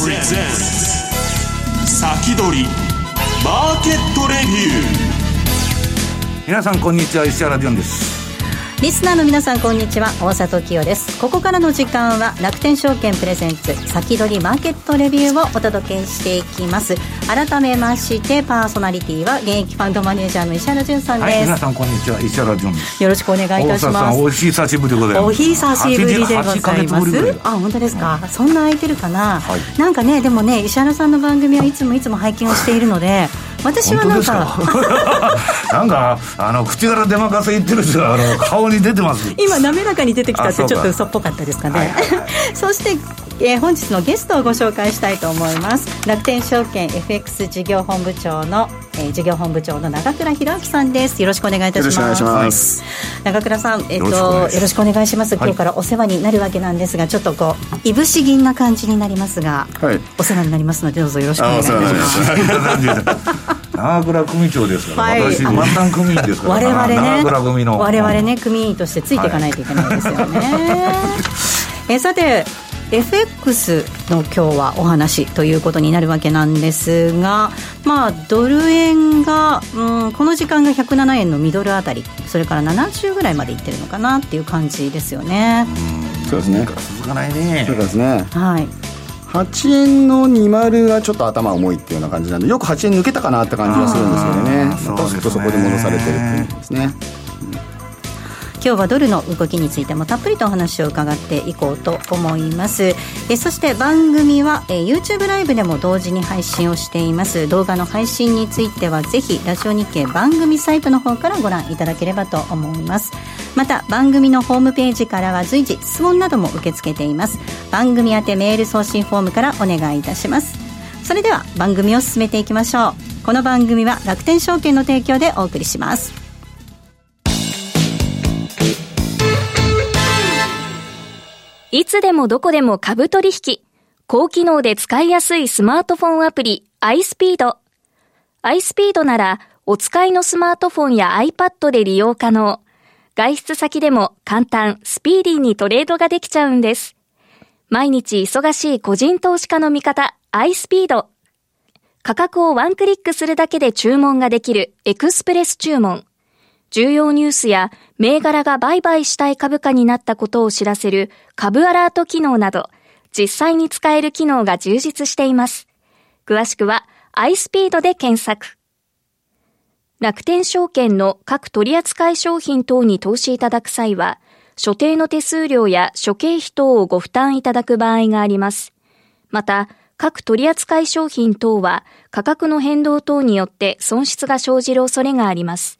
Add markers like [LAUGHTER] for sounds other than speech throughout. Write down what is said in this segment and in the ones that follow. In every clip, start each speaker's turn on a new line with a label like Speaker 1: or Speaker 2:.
Speaker 1: 先取り。マーケットレビュー。
Speaker 2: 皆さんこんにちは。石原潤です。
Speaker 3: リスナーの皆さんこんにちは。大里清です。ここからの時間は楽天証券プレゼンツ先取りマーケットレビューをお届けしていきます。改めましてパーソナリティは現役ファンドマネージャーの石原潤さんです、はい、
Speaker 2: 皆さんこんにちは。石原潤です。
Speaker 3: よろしくお願いいたします。
Speaker 2: お久しぶりでございます。お
Speaker 3: 久しぶりでございます。あ本当ですか、そんな空いてるかな、はい、なんかねでもね石原さんの番組はいつもいつも拝見をしているので私はなんか [LAUGHS]
Speaker 2: なんかあの口から出まかせ言ってる人はあの顔に出てます。
Speaker 3: 今滑らかに出てきたってちょっと嘘っぽかったですかね、はいはいはい、[LAUGHS] そして、えー、本日のゲストをご紹介したいと思います。楽天証券 FX 事業本部長の、えー、事業本部長の長倉弘明さんです。よろしくお願いいたします。よろしくお願いします。長倉さん、えーと、よろしくお願いします。今日からお世話になるわけなんですが、ちょっとこういぶし銀な感じになりますが、はい、お世話になりますのでどうぞよろしくお願いします。
Speaker 2: 長 [LAUGHS] 倉組長ですから、はい、私末端組員ですから。我々ね長倉組の。
Speaker 3: 我々ね組員としてついていかないといけないですよね、は [LAUGHS] い、えさて FX の今日はお話ということになるわけなんですが、まあ、ドル円が、うん、この時間が107円のミドルあたりそれから70ぐらいまでいってるのかなっていう感じですよね。
Speaker 2: そうですね。続かないね。
Speaker 4: そうですね。
Speaker 3: はい。
Speaker 4: 8円の20がちょっと頭重いっていうような感じなんでよく8円抜けたかなって感じがするんですけどね。またちょっとそこで戻されてるっていうですね、
Speaker 3: 今日はドルの動きについてもたっぷりとお話を伺っていこうと思います。えそして番組はえ YouTube ライブでも同時に配信をしています。動画の配信についてはぜひラジオ日経番組サイトの方からご覧いただければと思います。また番組のホームページからは随時質問なども受け付けています。番組宛てメール送信フォームからお願いいたします。それでは番組を進めていきましょう。この番組は楽天証券の提供でお送りします。
Speaker 5: いつでもどこでも株取引高機能で使いやすいスマートフォンアプリ iSpeed iSpeed ならお使いのスマートフォンや iPad で利用可能外出先でも簡単、スピーディーにトレードができちゃうんです。毎日忙しい個人投資家の味方、iSpeed。価格をワンクリックするだけで注文ができるエクスプレス注文。重要ニュースや銘柄が売買したい株価になったことを知らせる株アラート機能など、実際に使える機能が充実しています。詳しくは iSpeed で検索。楽天証券の各取扱い商品等に投資いただく際は、所定の手数料や諸経費等をご負担いただく場合があります。また、各取扱い商品等は価格の変動等によって損失が生じる恐れがあります。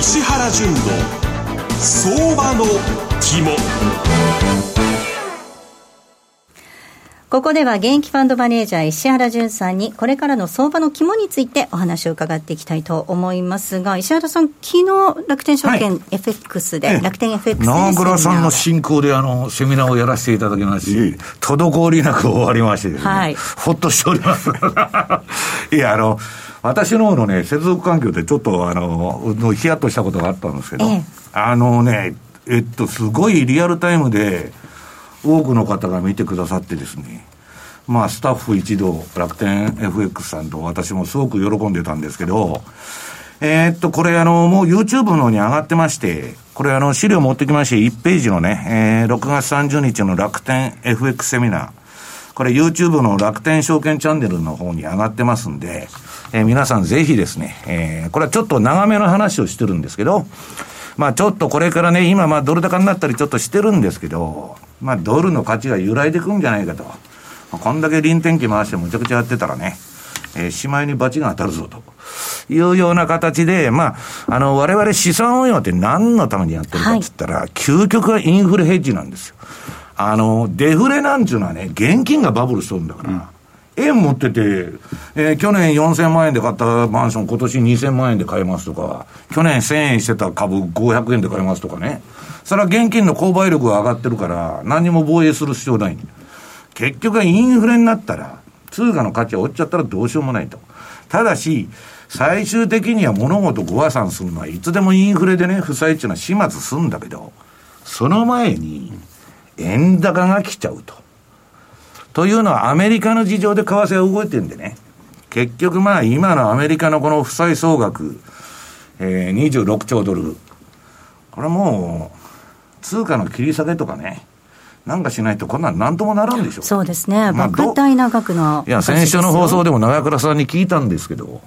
Speaker 1: 石原淳の相場の肝。
Speaker 3: ここでは現役ファンドマネージャー石原淳さんにこれからの相場の肝についてお話を伺っていきたいと思いますが石原さん昨日楽天証券 FX で、はい、楽天 FX で
Speaker 2: 長倉さんの進行であのセミナーをやらせていただきまして滞りなく終わりましてですね、はい、ほっとしております。[LAUGHS] いやあの私の方のね接続環境でちょっとあのヒヤッとしたことがあったんですけど、ええ、あのねえっとすごいリアルタイムで多くの方が見てくださってですね、まあ、スタッフ一同、楽天 FX さんと私もすごく喜んでたんですけど、えー、っと、これあの、もう YouTube の方に上がってまして、これあの、資料持ってきまして、1ページのね、えー、6月30日の楽天 FX セミナー、これ YouTube の楽天証券チャンネルの方に上がってますんで、えー、皆さんぜひですね、えー、これはちょっと長めの話をしてるんですけど、まあちょっとこれからね、今まあドル高になったりちょっとしてるんですけど、まあ、ドルの価値が揺らいでくんじゃないかと。まあ、こんだけ臨転機回してむちゃくちゃやってたらね、えー、しまいに罰が当たるぞと。いうような形で、まあ、あの、我々資産運用って何のためにやってるかって言ったら、はい、究極はインフレヘッジなんですよ。あの、デフレなんていうのはね、現金がバブルしとるんだから、うん円持ってて、えー、去年4000万円で買ったマンション、今年2000万円で買えますとか、去年1000円してた株500円で買えますとかね。それは現金の購買力が上がってるから、何も防衛する必要ない。結局インフレになったら、通貨の価値が落ちちゃったらどうしようもないと。ただし、最終的には物事ご破産するのはいつでもインフレでね、負債っていうのは始末するんだけど、その前に、円高が来ちゃうと。というのはアメリカの事情で為替が動いてるんでね。結局まあ今のアメリカのこの負債総額、えー、26兆ドル。これもう、通貨の切り下げとかね。なんかしないと、こんなんなんともならんでしょ。
Speaker 3: そうですね。まあ、莫大な額の。
Speaker 2: いや、先週の放送でも長倉さんに聞いたんですけど、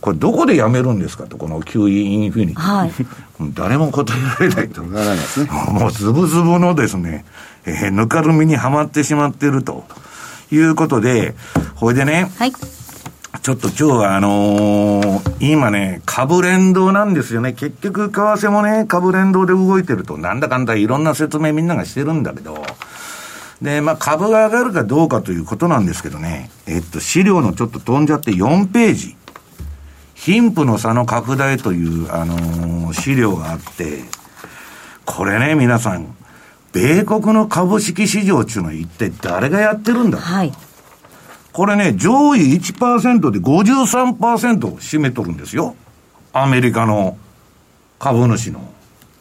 Speaker 2: これどこでやめるんですかと、この QE インフィニティ。はい、[LAUGHS] 誰も答えられないと。ならないですね。もうズブズブのですね、えー、ぬかるみにはまってしまっているということで、ほいでね、はい、ちょっと今日はあのー、今ね、株連動なんですよね。結局、為替もね、株連動で動いてると、なんだかんだいろんな説明みんながしてるんだけど、で、まあ、株が上がるかどうかということなんですけどね、えっと、資料のちょっと飛んじゃって4ページ。貧富の差の拡大という、あのー、資料があって、これね、皆さん、米国の株式市場っていうのは一体誰がやってるんだ？はい。これね、上位1%で53%を占めとるんですよ。アメリカの株主の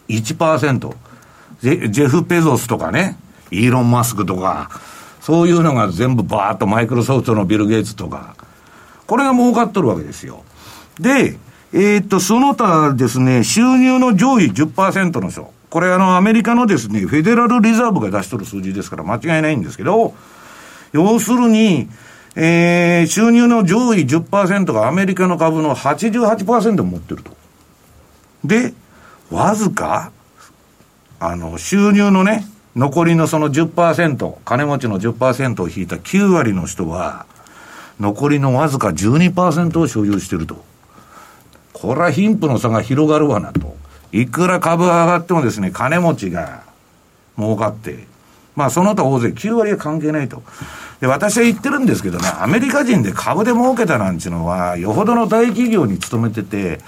Speaker 2: 1%。ジェジェフ・ペゾスとかね、イーロン・マスクとか、そういうのが全部バーッとマイクロソフトのビル・ゲイツとか、これが儲かっとるわけですよ。で、えー、っと、その他ですね、収入の上位10%の人。これあの、アメリカのですね、フェデラルリザーブが出しとる数字ですから間違いないんですけど、要するに、えー、収入の上位10%がアメリカの株の88%を持ってると。で、わずか、あの、収入のね、残りのその10%、金持ちの10%を引いた9割の人は、残りのわずか12%を所有してると。これは貧富の差が広がるわなと。いくら株が上がってもですね、金持ちが儲かって、まあその他大勢9割は関係ないと。で、私は言ってるんですけどね、アメリカ人で株で儲けたなんていうのは、よほどの大企業に勤めてて、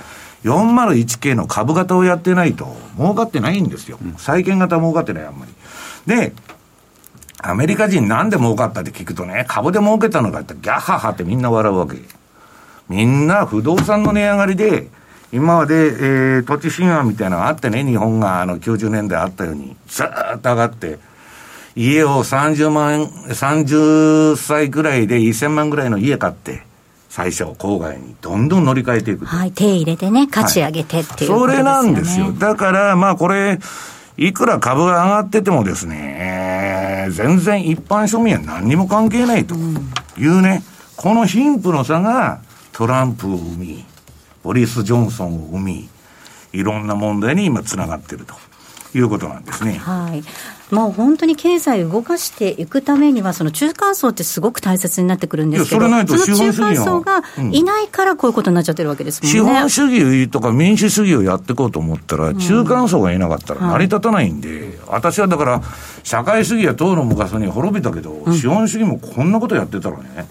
Speaker 2: 401系の株型をやってないと、儲かってないんですよ。債券型儲かってない、あんまり。で、アメリカ人なんで儲かったって聞くとね、株で儲けたのかってギャッハハってみんな笑うわけ。みんな不動産の値上がりで、今まで、えー、土地神話みたいなのがあってね、日本があの90年代あったように、ずーっと上がって、家を30万円、30歳ぐらいで1000万ぐらいの家買って、最初、郊外にどんどん乗り換えていく。
Speaker 3: はい、手入れてね、価値上げてっていう、
Speaker 2: ねはい、それなんですよ。だから、まあこれ、いくら株が上がっててもですね、全然一般庶民は何にも関係ないというね、この貧富の差がトランプを生み、ボリス・ジョンソンを生み、いろんな問題に今つながっていると。いうことなんですね。
Speaker 3: はい。もう本当に経済を動かしていくためには、その中間層ってすごく大切になってくるんですけど、その中間層がいないからこういうことになっちゃってるわけですもんね。
Speaker 2: 資本主義とか民主主義をやっていこうと思ったら、中間層がいなかったら成り立たないんで、うんはい、私はだから、社会主義は党の昔に滅びたけど、うん、資本主義もこんなことやってたらね、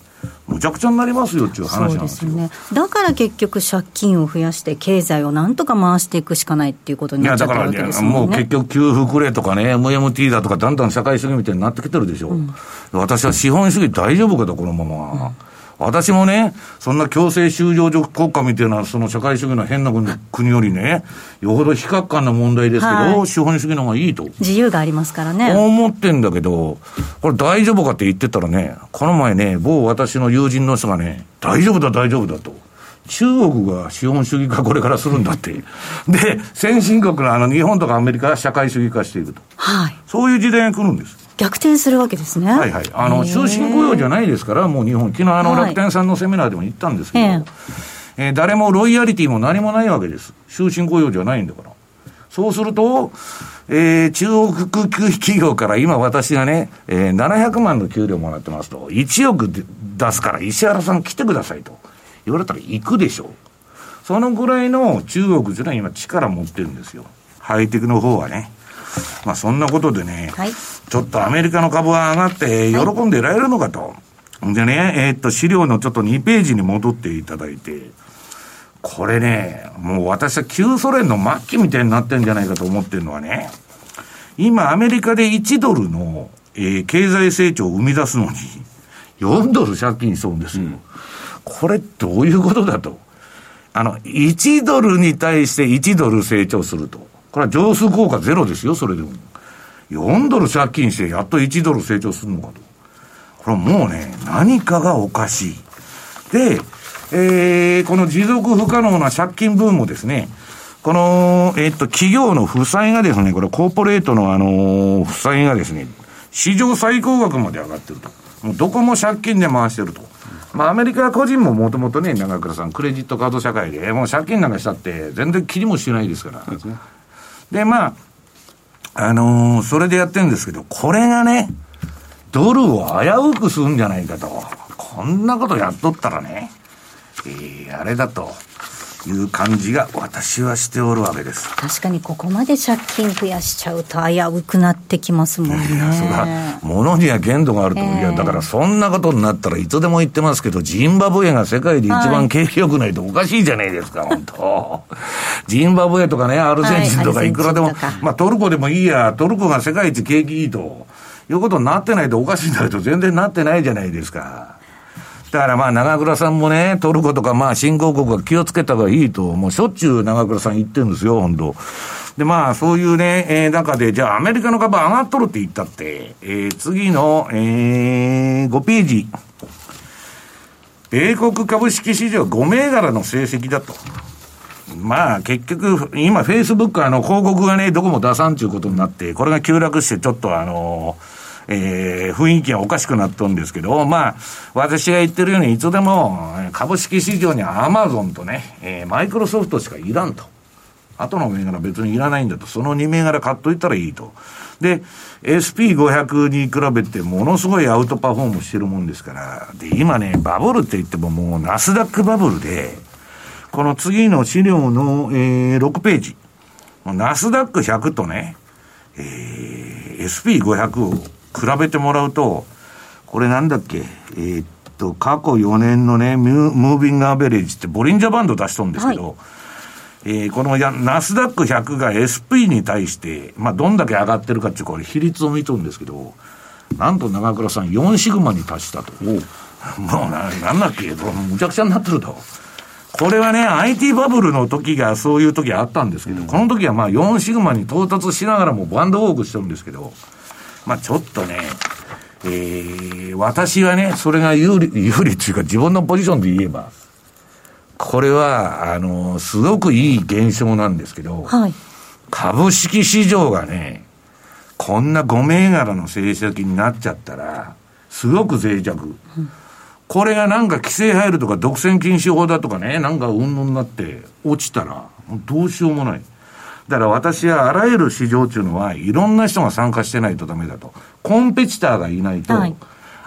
Speaker 2: むちゃくちゃになりますよっていう話なんですよね、
Speaker 3: だから結局、借金を増やして、経済をなんとか回していくしかないっていうことになっちゃってるわけですもんね。
Speaker 2: もう結局、給付くれとかね、MMT だとか、だんだん社会主義みたいになってきてるでしょ、うん、私は資本主義大丈夫かと、このまま。うん私もね、そんな強制収容所国家みたいな、その社会主義の変な国よりね、よほど非核感な問題ですけど、はい、資本主義の方がいいと。
Speaker 3: 自由がありますからね。
Speaker 2: 思ってんだけど、これ大丈夫かって言ってたらね、この前ね、某私の友人の人がね、大丈夫だ、大丈夫だと。中国が資本主義化これからするんだって。で、先進国のあの日本とかアメリカが社会主義化していると。はい。そういう時代が来るんです。
Speaker 3: 逆転するわけですね。
Speaker 2: はいはい。あの、終身雇用じゃないですから、もう日本、昨日あの、楽天さんのセミナーでも言ったんですけど、はい、えー、誰もロイヤリティも何もないわけです。終身雇用じゃないんだから。そうすると、えー、中国企業から今私がね、えー、700万の給料もらってますと、1億出すから石原さん来てくださいと言われたら行くでしょう。そのぐらいの中国というのは今力持ってるんですよ。ハイテクの方はね。まあそんなことでね、はい、ちょっとアメリカの株は上がって喜んでいられるのかと。でね、えー、っと、資料のちょっと2ページに戻っていただいて、これね、もう私は旧ソ連の末期みたいになってんじゃないかと思ってるのはね、今アメリカで1ドルの、えー、経済成長を生み出すのに、4ドル借金しそうですよ。うん、これどういうことだと。あの、1ドルに対して1ドル成長すると。これは上数効果ゼロですよ、それでも。4ドル借金してやっと1ドル成長するのかと。これはもうね、何かがおかしい。で、えー、この持続不可能な借金分もですね、この、えっ、と、企業の負債がですね、これコーポレートのあの負債がですね、史上最高額まで上がってると。もうどこも借金で回してると。まあ、アメリカ個人ももともとね、長倉さん、クレジットカード社会で、もう借金なんかしたって、全然切りもしないですから。で、まあ、あのー、それでやってるんですけど、これがね、ドルを危うくするんじゃないかと。こんなことやっとったらね、えー、あれだと。いう感じが私はしておるわけです。
Speaker 3: 確かにここまで借金増やしちゃうと危うくなってきますもんね。いやそれ
Speaker 2: は物には限度があると、えー、いやだからそんなことになったらいつでも言ってますけどジンバブエが世界で一番景気良くないとおかしいじゃないですか、はい、本当。[LAUGHS] ジンバブエとかねアルゼンチンとかいくらでも、はい、まあトルコでもいいやトルコが世界一景気いいということになってないとおかしいんだけど全然なってないじゃないですかだからまあ長倉さんもね、トルコとかまあ新興国は気をつけた方がいいと、もうしょっちゅう長倉さん言ってるんですよ、本当でまあそういうね、えー、中で、じゃあアメリカの株上がっとるって言ったって、えー、次の、えー、5ページ。米国株式市場5銘柄の成績だと。まあ結局、今フェイスブックあの広告がね、どこも出さんということになって、これが急落してちょっとあのーえー、雰囲気がおかしくなっとんですけど、まあ、私が言ってるように、いつでも株式市場にアマゾンとね、えー、マイクロソフトしかいらんと。後の銘柄別にいらないんだと。その2銘柄買っといたらいいと。で、SP500 に比べてものすごいアウトパフォームしてるもんですから。で、今ね、バブルって言ってももうナスダックバブルで、この次の資料の、えー、6ページ。ナスダック100とね、えー、SP500 を比べてもらうと、これなんだっけ、えー、っと、過去4年のね、ムービングアベレージってボリンジャーバンド出しとるんですけど、はい、えー、このナスダック100が SP に対して、まあ、どんだけ上がってるかっていう、これ比率を見とるんですけど、なんと長倉さん4シグマに達したと。もうな、なんだっけ、むちゃくちゃになってると。これはね、IT バブルの時がそういう時あったんですけど、うん、この時はまあ4シグマに到達しながらもバンドウォークしてるんですけど、まあちょっとね、えー、私はね、それが有利、[LAUGHS] 有利っていうか自分のポジションで言えば、これは、あの、すごくいい現象なんですけど、はい、株式市場がね、こんな5銘柄の成績になっちゃったら、すごく脆弱。うん、これがなんか規制入るとか独占禁止法だとかね、なんかうんぬんになって落ちたら、どうしようもない。だから私はあらゆる市場っていうのは、いろんな人が参加してないとダメだと。コンペティターがいないと、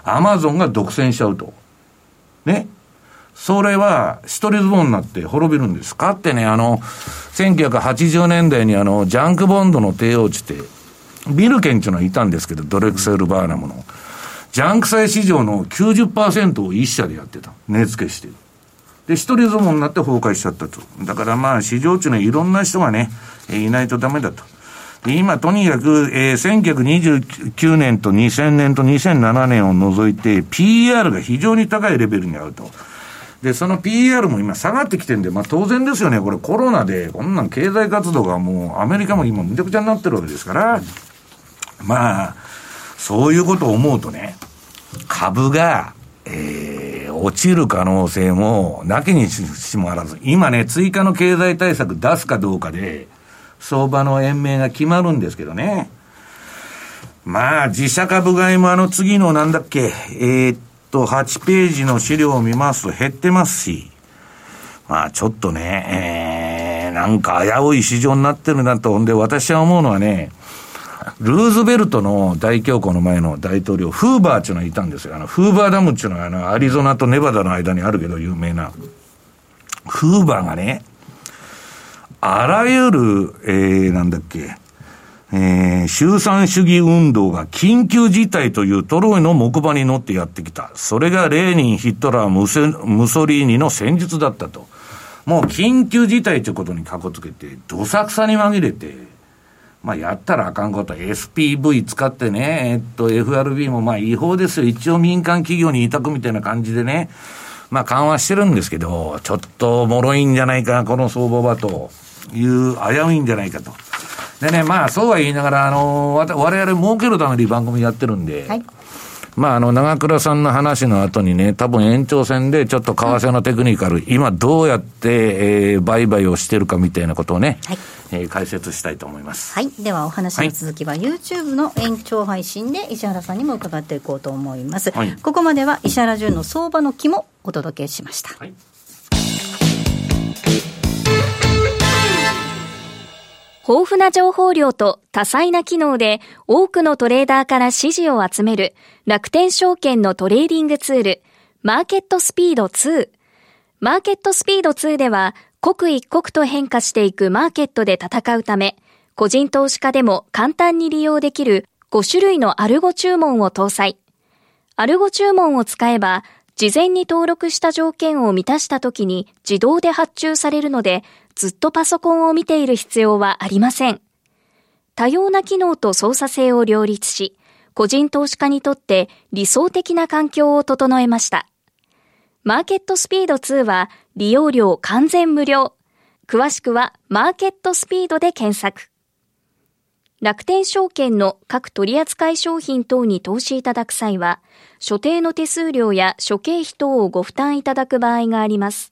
Speaker 2: アマゾンが独占しちゃうと。ね。それは、一人ズボンになって滅びるんです。かってね、あの、1980年代にあの、ジャンクボンドの帝王地って、ビルケンっていうのはいたんですけど、ドレクセル・バーナムの。ジャンク債市場の90%を一社でやってた。値付けしてる。で、一人相撲になって崩壊しちゃったと。だからまあ、市場中のいろんな人がね、いないとダメだと。で今、とにかく、えー、1929年と2000年と2007年を除いて、PR が非常に高いレベルにあると。で、その PR も今下がってきてんで、まあ当然ですよね。これコロナで、こんなん経済活動がもうアメリカも今むちゃくちゃになってるわけですから、まあ、そういうことを思うとね、株が、えー、落ちる可能性もなきにしもあらず、今ね、追加の経済対策出すかどうかで、相場の延命が決まるんですけどね。まあ、自社株買いもあの次のなんだっけ、えー、っと、8ページの資料を見ますと減ってますし、まあちょっとね、えー、なんか危うい市場になってるなと。んで、私は思うのはね、ルーズベルトの大恐慌の前の大統領、フーバーっていうのがいたんですよ。あの、フーバーダムっていうのはあの、アリゾナとネバダの間にあるけど有名な。フーバーがね、あらゆる、えー、なんだっけ、えー、集産主義運動が緊急事態というトロイの木馬に乗ってやってきた。それがレーニン、ヒットラー、ムムソリーニの戦術だったと。もう緊急事態ということにかこつけて、どさくさに紛れて、まあやったらあかんこと、SPV 使ってね、えっと FRB もまあ違法ですよ。一応民間企業に委託みたいな感じでね、まあ緩和してるんですけど、ちょっと脆いんじゃないか、この相場はという、危ういんじゃないかと。でね、まあそうは言いながら、あの、我々儲けるために番組やってるんで、はいまあ、あの、長倉さんの話の後にね、多分延長戦でちょっと為替のテクニカル、今どうやって、えー、売買をしてるかみたいなことをね、はい、えー、解説したいと思います。
Speaker 3: はい。では、お話の続きは、YouTube の延長配信で石原さんにも伺っていこうと思います。はい、ここまでは石原潤の相場の木もお届けしました。はい
Speaker 5: 豊富な情報量と多彩な機能で多くのトレーダーから支持を集める楽天証券のトレーディングツール、マーケットスピード2。マーケットスピード2では、刻一刻と変化していくマーケットで戦うため、個人投資家でも簡単に利用できる5種類のアルゴ注文を搭載。アルゴ注文を使えば、事前に登録した条件を満たした時に自動で発注されるので、ずっとパソコンを見ている必要はありません。多様な機能と操作性を両立し、個人投資家にとって理想的な環境を整えました。マーケットスピード2は利用料完全無料。詳しくはマーケットスピードで検索。楽天証券の各取扱商品等に投資いただく際は、所定の手数料や諸経費等をご負担いただく場合があります。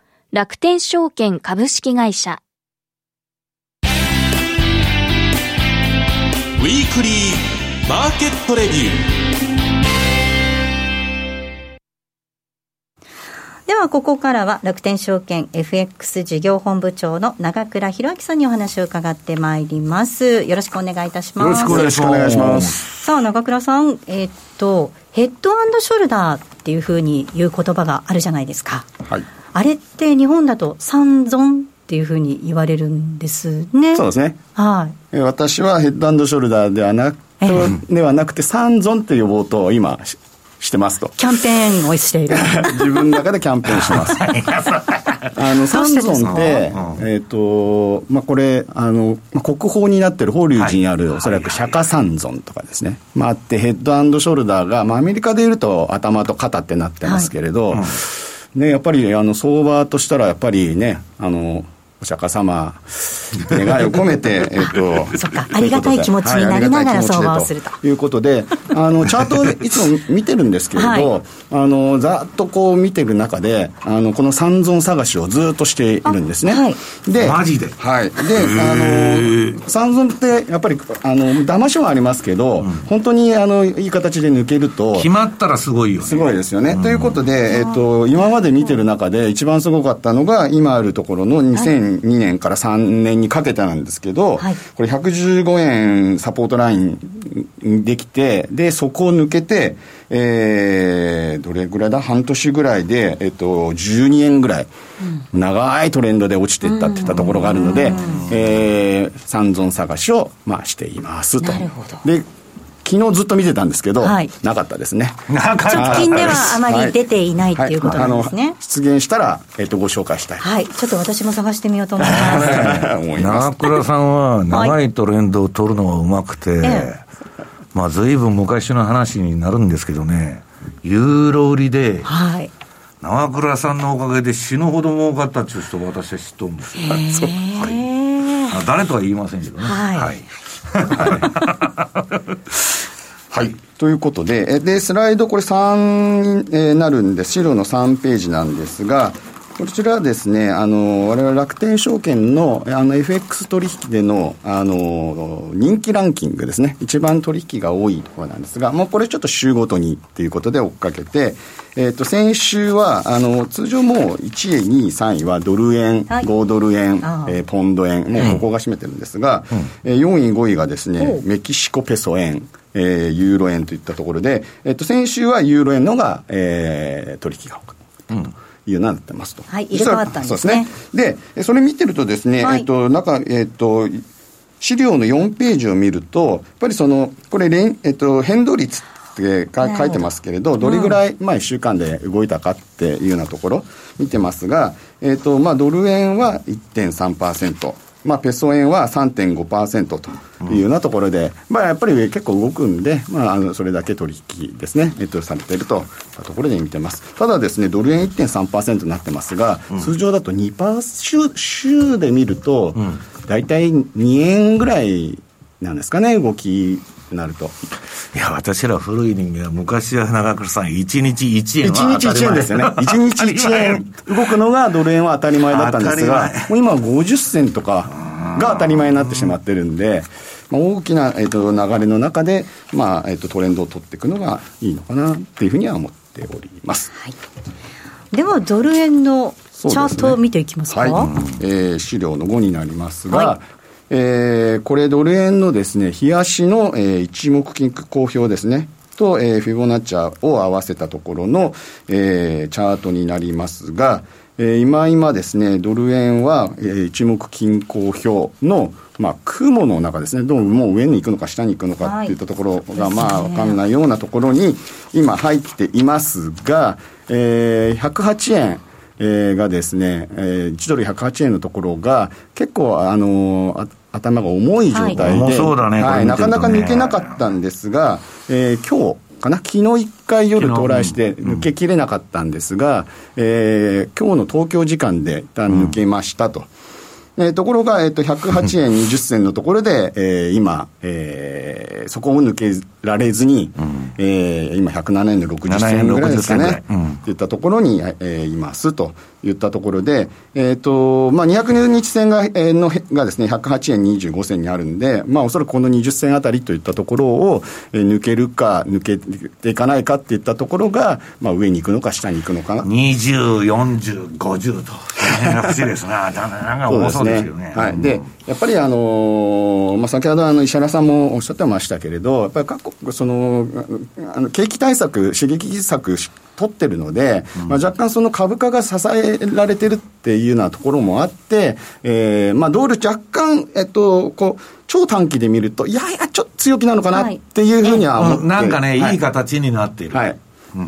Speaker 5: 楽天証券株式会社。
Speaker 1: ウィークリーマーケットレビュ
Speaker 3: ーではここからは楽天証券 FX 事業本部長の長倉弘明さんにお話を伺ってまいります。よろしくお願いいたします。よ
Speaker 4: ろしくお願いします。
Speaker 3: さあ長倉さんえー、っとヘッドショルダーっていうふうに言う言葉があるじゃないですか。はいあれって日本だと三尊っていうふうに言われるんですね。
Speaker 4: そうですね。はい。私はヘッドショルダーではなく、えー、ではなくて三尊って呼ぼうと今してますと。
Speaker 3: キャンペーンをしている。[LAUGHS]
Speaker 4: 自分の中でキャンペーンしてます。[LAUGHS] あの、三尊って、えっ、ー、と、まあ、これ、あの、まあ、国宝になってる法隆寺にある、はい、おそらく釈迦三尊とかですね。まあ、あって、ヘッドショルダーが、まあ、アメリカでいうと頭と肩ってなってますけれど、ね、やっぱりあの相場としたら、やっぱりね、あのお釈迦様、願いを込めて、[LAUGHS]
Speaker 3: えっと、そっか、ありがたい気持ちになりながら相場をすると。
Speaker 4: いうことで、あの、[LAUGHS] チャートをいつも見てるんですけれど、はい、あの、ざっとこう見てる中で、あの、この三尊探しをずっとしているんですね。はい、
Speaker 2: で、マジで？
Speaker 4: はい。で、あの、三尊って、やっぱり、あの、騙しもありますけど、うん、本当に、あの、いい形で抜けると。
Speaker 2: 決まったらすごいよね。
Speaker 4: すごいですよね。うん、ということで、えっと、今まで見てる中で一番すごかったのが、今あるところの2000、2年から3年にかけてなんですけど、はい、これ115円サポートラインできて、で、そこを抜けて、えー、どれぐらいだ？半年ぐらいで、えっと、12円ぐらい、うん、長いトレンドで落ちていったっていったところがあるので、えー、三尊探しを、まあ、していますと。で昨日ずっと見てたんですけど、はい、なかったですね。
Speaker 3: 直近ではあまり出ていないっていうことなんですね。
Speaker 4: 出現したら、えっ、ー、と、ご紹介したい。
Speaker 3: はい。ちょっと私も探してみようと思います。
Speaker 2: 長倉さんは、長いトレンドを取るのがうまくて、はい、まあ、随分昔の話になるんですけどね、ユーロ売りで、はい。長倉さんのおかげで死ぬほど儲かったっていう人が私は知っとるんですよ。はい、誰とは言いませんけどね。はい、はい [LAUGHS]
Speaker 4: はい。ということで、で、スライドこれ3になるんで、資料の3ページなんですが、こちらはですね、あの、我々楽天証券の、あの、FX 取引での、あの、人気ランキングですね。一番取引が多いところなんですが、もうこれちょっと週ごとにっていうことで追っかけて、えっ、ー、と、先週は、あの、通常もう1位、2位、3位はドル円、はい、5ドル円、えー、ポンド円、もうここが占めてるんですが、うん、えー、4位、5位がですね、メキシコペソ円、えー、ユーロ円といったところで、えっ、ー、と、先週はユーロ円のが、えー、取引が多かった。うんいうなってますと。
Speaker 3: はい、入れ替わったんですね。
Speaker 4: そうですね。で、それ見てるとですね、はい、えっと、中、えっと、資料の4ページを見ると、やっぱりその、これ、えっと、変動率って書いてますけれど、どれぐらい、まあ、1週間で動いたかっていうようなところ見てますが、えっと、まあ、ドル円は1.3%。まあ、ペソ円は3.5%というようなところで、まあ、やっぱり結構動くんで、まあ、あのそれだけ取引ですね、えっと、されているというところで見てます。ただですね、ドル円1.3%になってますが、うん、通常だと2%、週週で見ると、大体2円ぐらいなんですかね、動きなると。
Speaker 2: いや、私ら古い人間は、昔は長倉さん、1日1円
Speaker 4: は1日1円ですよね。[LAUGHS] 1日1円。動くのがドル円は当たり前だったんですが、もう今は50銭とかが当たり前になってしまってるんで、まあ、大きな、えーと、流れの中で、まあえーと、トレンドを取っていくのがいいのかなっていうふうには思っております。はい、
Speaker 3: では、ドル円のチャートを見ていきますか、ね、はい。
Speaker 4: えー、資料の5になりますが、はいえー、これドル円のですね、日足の、えー、一目金公表ですね。と、えー、フィボナッチャを合わせたところの、えー、チャートになりますが、えー、今今ですね、ドル円は、えー、一目金公表の、まあ、雲の中ですね、どうもう上に行くのか下に行くのかっていったところが、はい、まあ、わかんないようなところに今入っていますが、えー、108円、えー、がですね、えー、1ドル108円のところが、結構、あのー、頭が重い状態で、はい。はい、なかなか抜けなかったんですが、えー、今日かな、昨日一回夜到来して抜けきれなかったんですが、うん、えー、今日の東京時間で一旦抜けましたと。うんえー、ところが、えー、と108円 [LAUGHS] 20銭のところで、えー、今、えー、そこを抜けられずに、うん、えー、今107円の60銭ぐらいですかね、うん、といったところに、えー、いますといったところで、えーとまあ、200日線が,、えー、のがですね108円25銭にあるんで、まあ、おそらくこの20銭あたりといったところを、えー、抜けるか、抜けていかないかっていったところが、まあ、上に行くのか、下に行くのかな。
Speaker 2: 20、40、50と、不思ですな、[LAUGHS] なんか多そうですよね。
Speaker 4: はい、でやっぱり、あのー、まあ、先ほどあの石原さんもおっしゃってましたけれど、やっぱり各国、そのあの景気対策、刺激策取ってるので、うん、まあ、若干その株価が支えられてるっていうようなところもあって、えーまあ、ドル若干、えっと、こう、超短期で見ると、いやいや、ちょっと強気なのかなっていうふうには思って、
Speaker 2: なんかね、い、い形になっている。
Speaker 4: はい、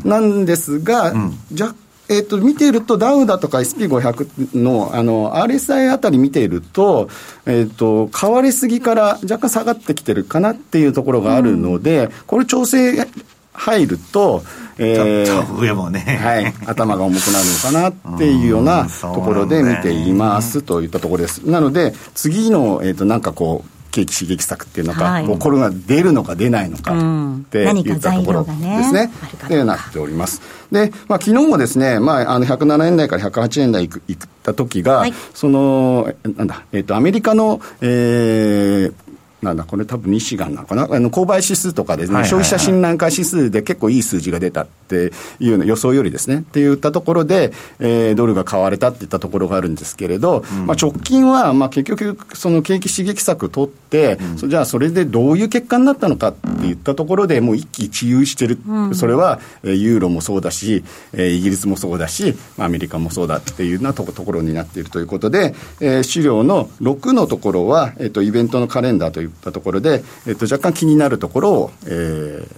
Speaker 4: なんですが、うん、若えーと、見ていると、ダウだとか SP500 のあの RSI あたり見ていると,、えーと、変わりすぎから若干下がってきてるかなっていうところがあるので、うん、これ、調整入ると、
Speaker 2: えー、上もね、
Speaker 4: はい、頭が重くなるのかなっていうようなところで見ていますといったところです。なので、次の、えーとなんかこう、景気刺激策っていうのか、はい、これが出るのか出ないのかっていったところですね。でなっております。で、まあ、昨日もですね、まあ、あの107円台から108円台いくいった時が、はい、その、なんだ、えっ、ー、と、アメリカの、えー、なんだ、これ多分ミシガンなのかな、あの購買指数とかですね、消費者信頼感指数で結構いい数字が出たっていうの予想よりですね、って言ったところで、えー、ドルが買われたっていったところがあるんですけれど、うん、まあ、直近は、まあ、結局、その景気刺激策取って、うん、じゃあそれでどういう結果になったのかって言ったところで、もう一喜一憂してる、うん、それはユーロもそうだし、イギリスもそうだし、アメリカもそうだっていうようなところになっているということで、えー、資料の6のところは、えーと、イベントのカレンダーというったところで、えっと、若干気になるところを、えー、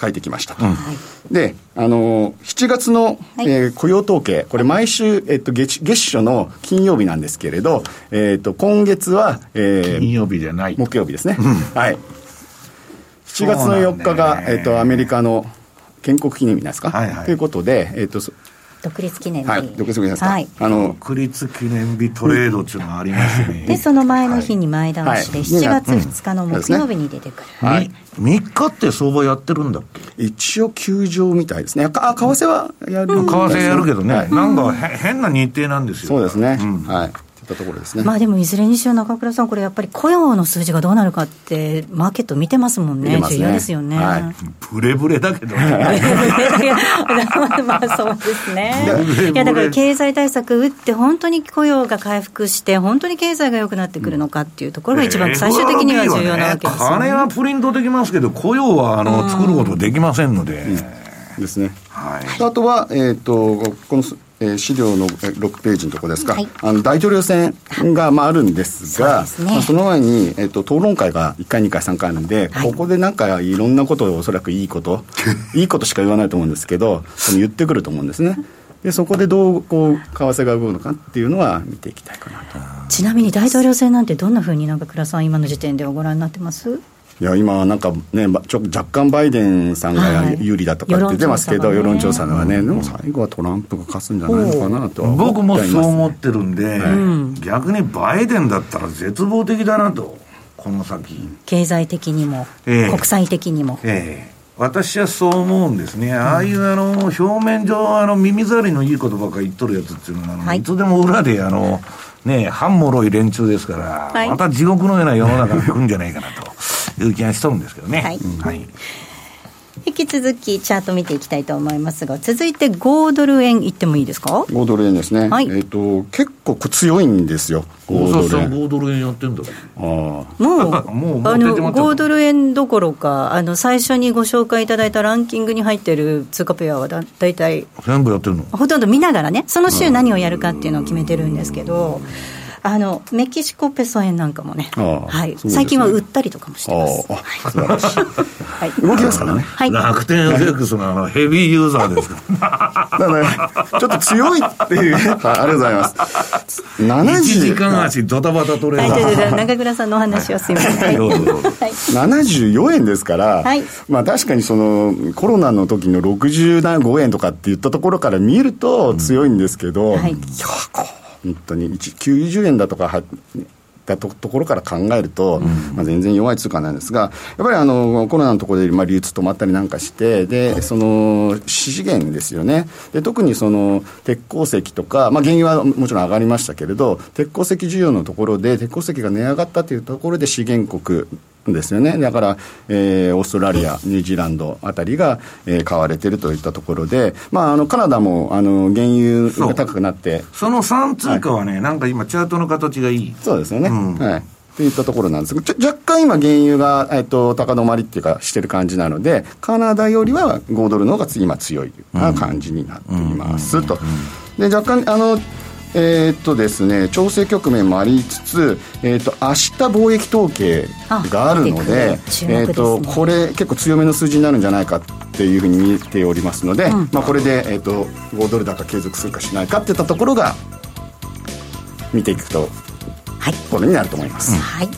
Speaker 4: 書いてきましたと。うん、で、あの、7月の、はい、えー、雇用統計、これ毎週、えっと、月月初の金曜日なんですけれど、えっと、今月は、
Speaker 2: えー、金曜日じゃない。
Speaker 4: 木曜日ですね。うん、はい。7月の4日が、えっと、アメリカの建国記念日なんですか、はいはい、ということで、えっと、
Speaker 3: 独立記念日、
Speaker 4: はい、独立記念日、はい、
Speaker 2: あの独立記念日トレードっていうのがありましてね。
Speaker 3: でその前の日に前倒しで、7月2日の木曜日に出てくる、
Speaker 2: はい、3日って相場やってるんだっけ？
Speaker 4: 一応休場みたいですね。あ為替はやる、
Speaker 2: 為替やるけどね、はい、なんか変な日程なんですよ。
Speaker 4: そうですね、うん、はいったところですね。
Speaker 3: まあでもいずれにしろ中倉さん、これやっぱり雇用の数字がどうなるかって、マーケット見てますもんね、ね重要ですよね。はい、
Speaker 2: ブレブレだけど、[LAUGHS] ね、
Speaker 3: まあそうですね。いやだから経済対策打って、本当に雇用が回復して、本当に経済が良くなってくるのかっていうところが一番最終的には重要なわけですよね。
Speaker 2: 金はプリントできますけど、雇用はあの作ることできませんので。
Speaker 4: ですね。はい、あとは、えっ、ー、と、このえー、資料の6ページのところですか、はい、あの大統領選が、まあ、あるんですが、そ、ね、まあ、その前に、えーと、討論会が1回、2回、3回あるんで、はい、ここでなんかいろんなことをおそらくいいこと、[LAUGHS] いいことしか言わないと思うんですけど、言ってくると思うんですね。でそこでどうこう為替が動くのかっていうのは見ていきたいかなと。
Speaker 3: ちなみに大統領選なんてどんなふうになんか倉さん今の時点ではご覧になってます？
Speaker 4: いや今なんかねちょ若干バイデンさんが有利だとかって出ますけど、はい、世論調査ではね、でも最後はトランプが勝つんじゃないのかなと
Speaker 2: 僕もそう思ってるんで、はい、逆にバイデンだったら絶望的だなとこの先。
Speaker 3: 経済的にも、えー、国際的にも。
Speaker 2: ええ。ー私はそう思うんですね、ああいうあの表面上、あの耳障りのいいことばっかり言っとるやつっていうのは、はい、いつでも裏であの、ね、半もろい連中ですから、はい、また地獄のような世の中が来るんじゃないかなと。いう気がしとるんですけどね。はい、はい
Speaker 3: 引き続きチャート見ていきたいと思いますが、続いて5ドル円いってもいいですか
Speaker 4: ?5 ドル円ですね。はい、えっ、ー、と、結構強いんですよ。
Speaker 2: 5ドル円。5ドル円やってんだ
Speaker 3: ああ。[LAUGHS] もう、もうあの、5ドル円どころか、あの、最初にご紹介いただいたランキングに入ってる通貨ペアはだ大体。
Speaker 2: 全部やってるの？
Speaker 3: ほとんど見ながらね、その週何をやるかっていうのを決めてるんですけど、うんあのメキシコペソ円なんかもね、はい、最近は売ったりとかもしてます。
Speaker 4: はい、動きますからね。
Speaker 2: はい、楽天 FX のあのヘビーユーザーですか
Speaker 4: ら。だから、ちょっと強いっていう、はい、ありがとうございます。
Speaker 2: 70時間足ドタバタ取れる。
Speaker 3: はい、中倉さんのお話はすみません。どうぞどうぞ。
Speaker 4: 74円ですから、はい、まあ確かにそのコロナの時の65円とかって言ったところから見ると強いんですけど、うん、はい、いやこ本当に90円だとかはたところから考えると、うん、まあ、全然弱い通貨なんですが、やっぱりあのコロナのところでまあ流通止まったりなんかして、でその資源ですよね、で特にその鉄鉱石とか、まあ、原油はもちろん上がりましたけれど、鉄鉱石需要のところで、鉄鉱石が値上がったというところで、資源国ですよね。だから、えー、オーストラリア、ニュージーランドあたりが、えー、買われてるといったところで、まあ、あの、カナダも、あの、原油が高くなって。
Speaker 2: その3通貨はね、はい、なんか今、チャートの形がいい。
Speaker 4: そうですよね。うん、はい。といったところなんですが、若干今、原油が、えっと、高止まりっていうか、してる感じなので、カナダよりは5ドルの方が今強いな感じになっていますと。で、若干、あの、えー、っとですね、調整局面もありつつ、えー、っと明日貿易統計があるので、ね、えー、っとこれ結構強めの数字になるんじゃないかっていうふうに見ておりますので、うん、まあ、これで、えー、っと5ドル高継続するかしないかっていったところが見ていくと、はい、これになると思います。うん、
Speaker 3: はい。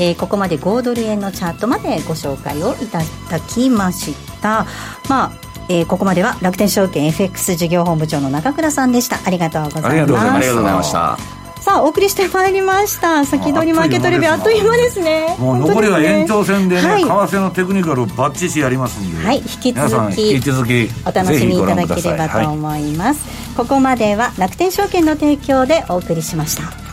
Speaker 3: えー、ここまで5ドル円のチャートまでご紹介をいただきました。まあえー、ここまでは楽天証券 FX 事業本部長の中倉さんでした。ありがとうございます。ありがとうご
Speaker 4: ざいました。
Speaker 3: さあお送りしてまいりました。先取りマーケットレビューあっという間ですね。
Speaker 2: もう残りは延長戦でね、はい、為替のテクニカルをバッチシやりますんで。
Speaker 3: はい。引き続き引き続きお楽しみいただければと思います、はい、ここまでは楽天証券の提供でお送りしました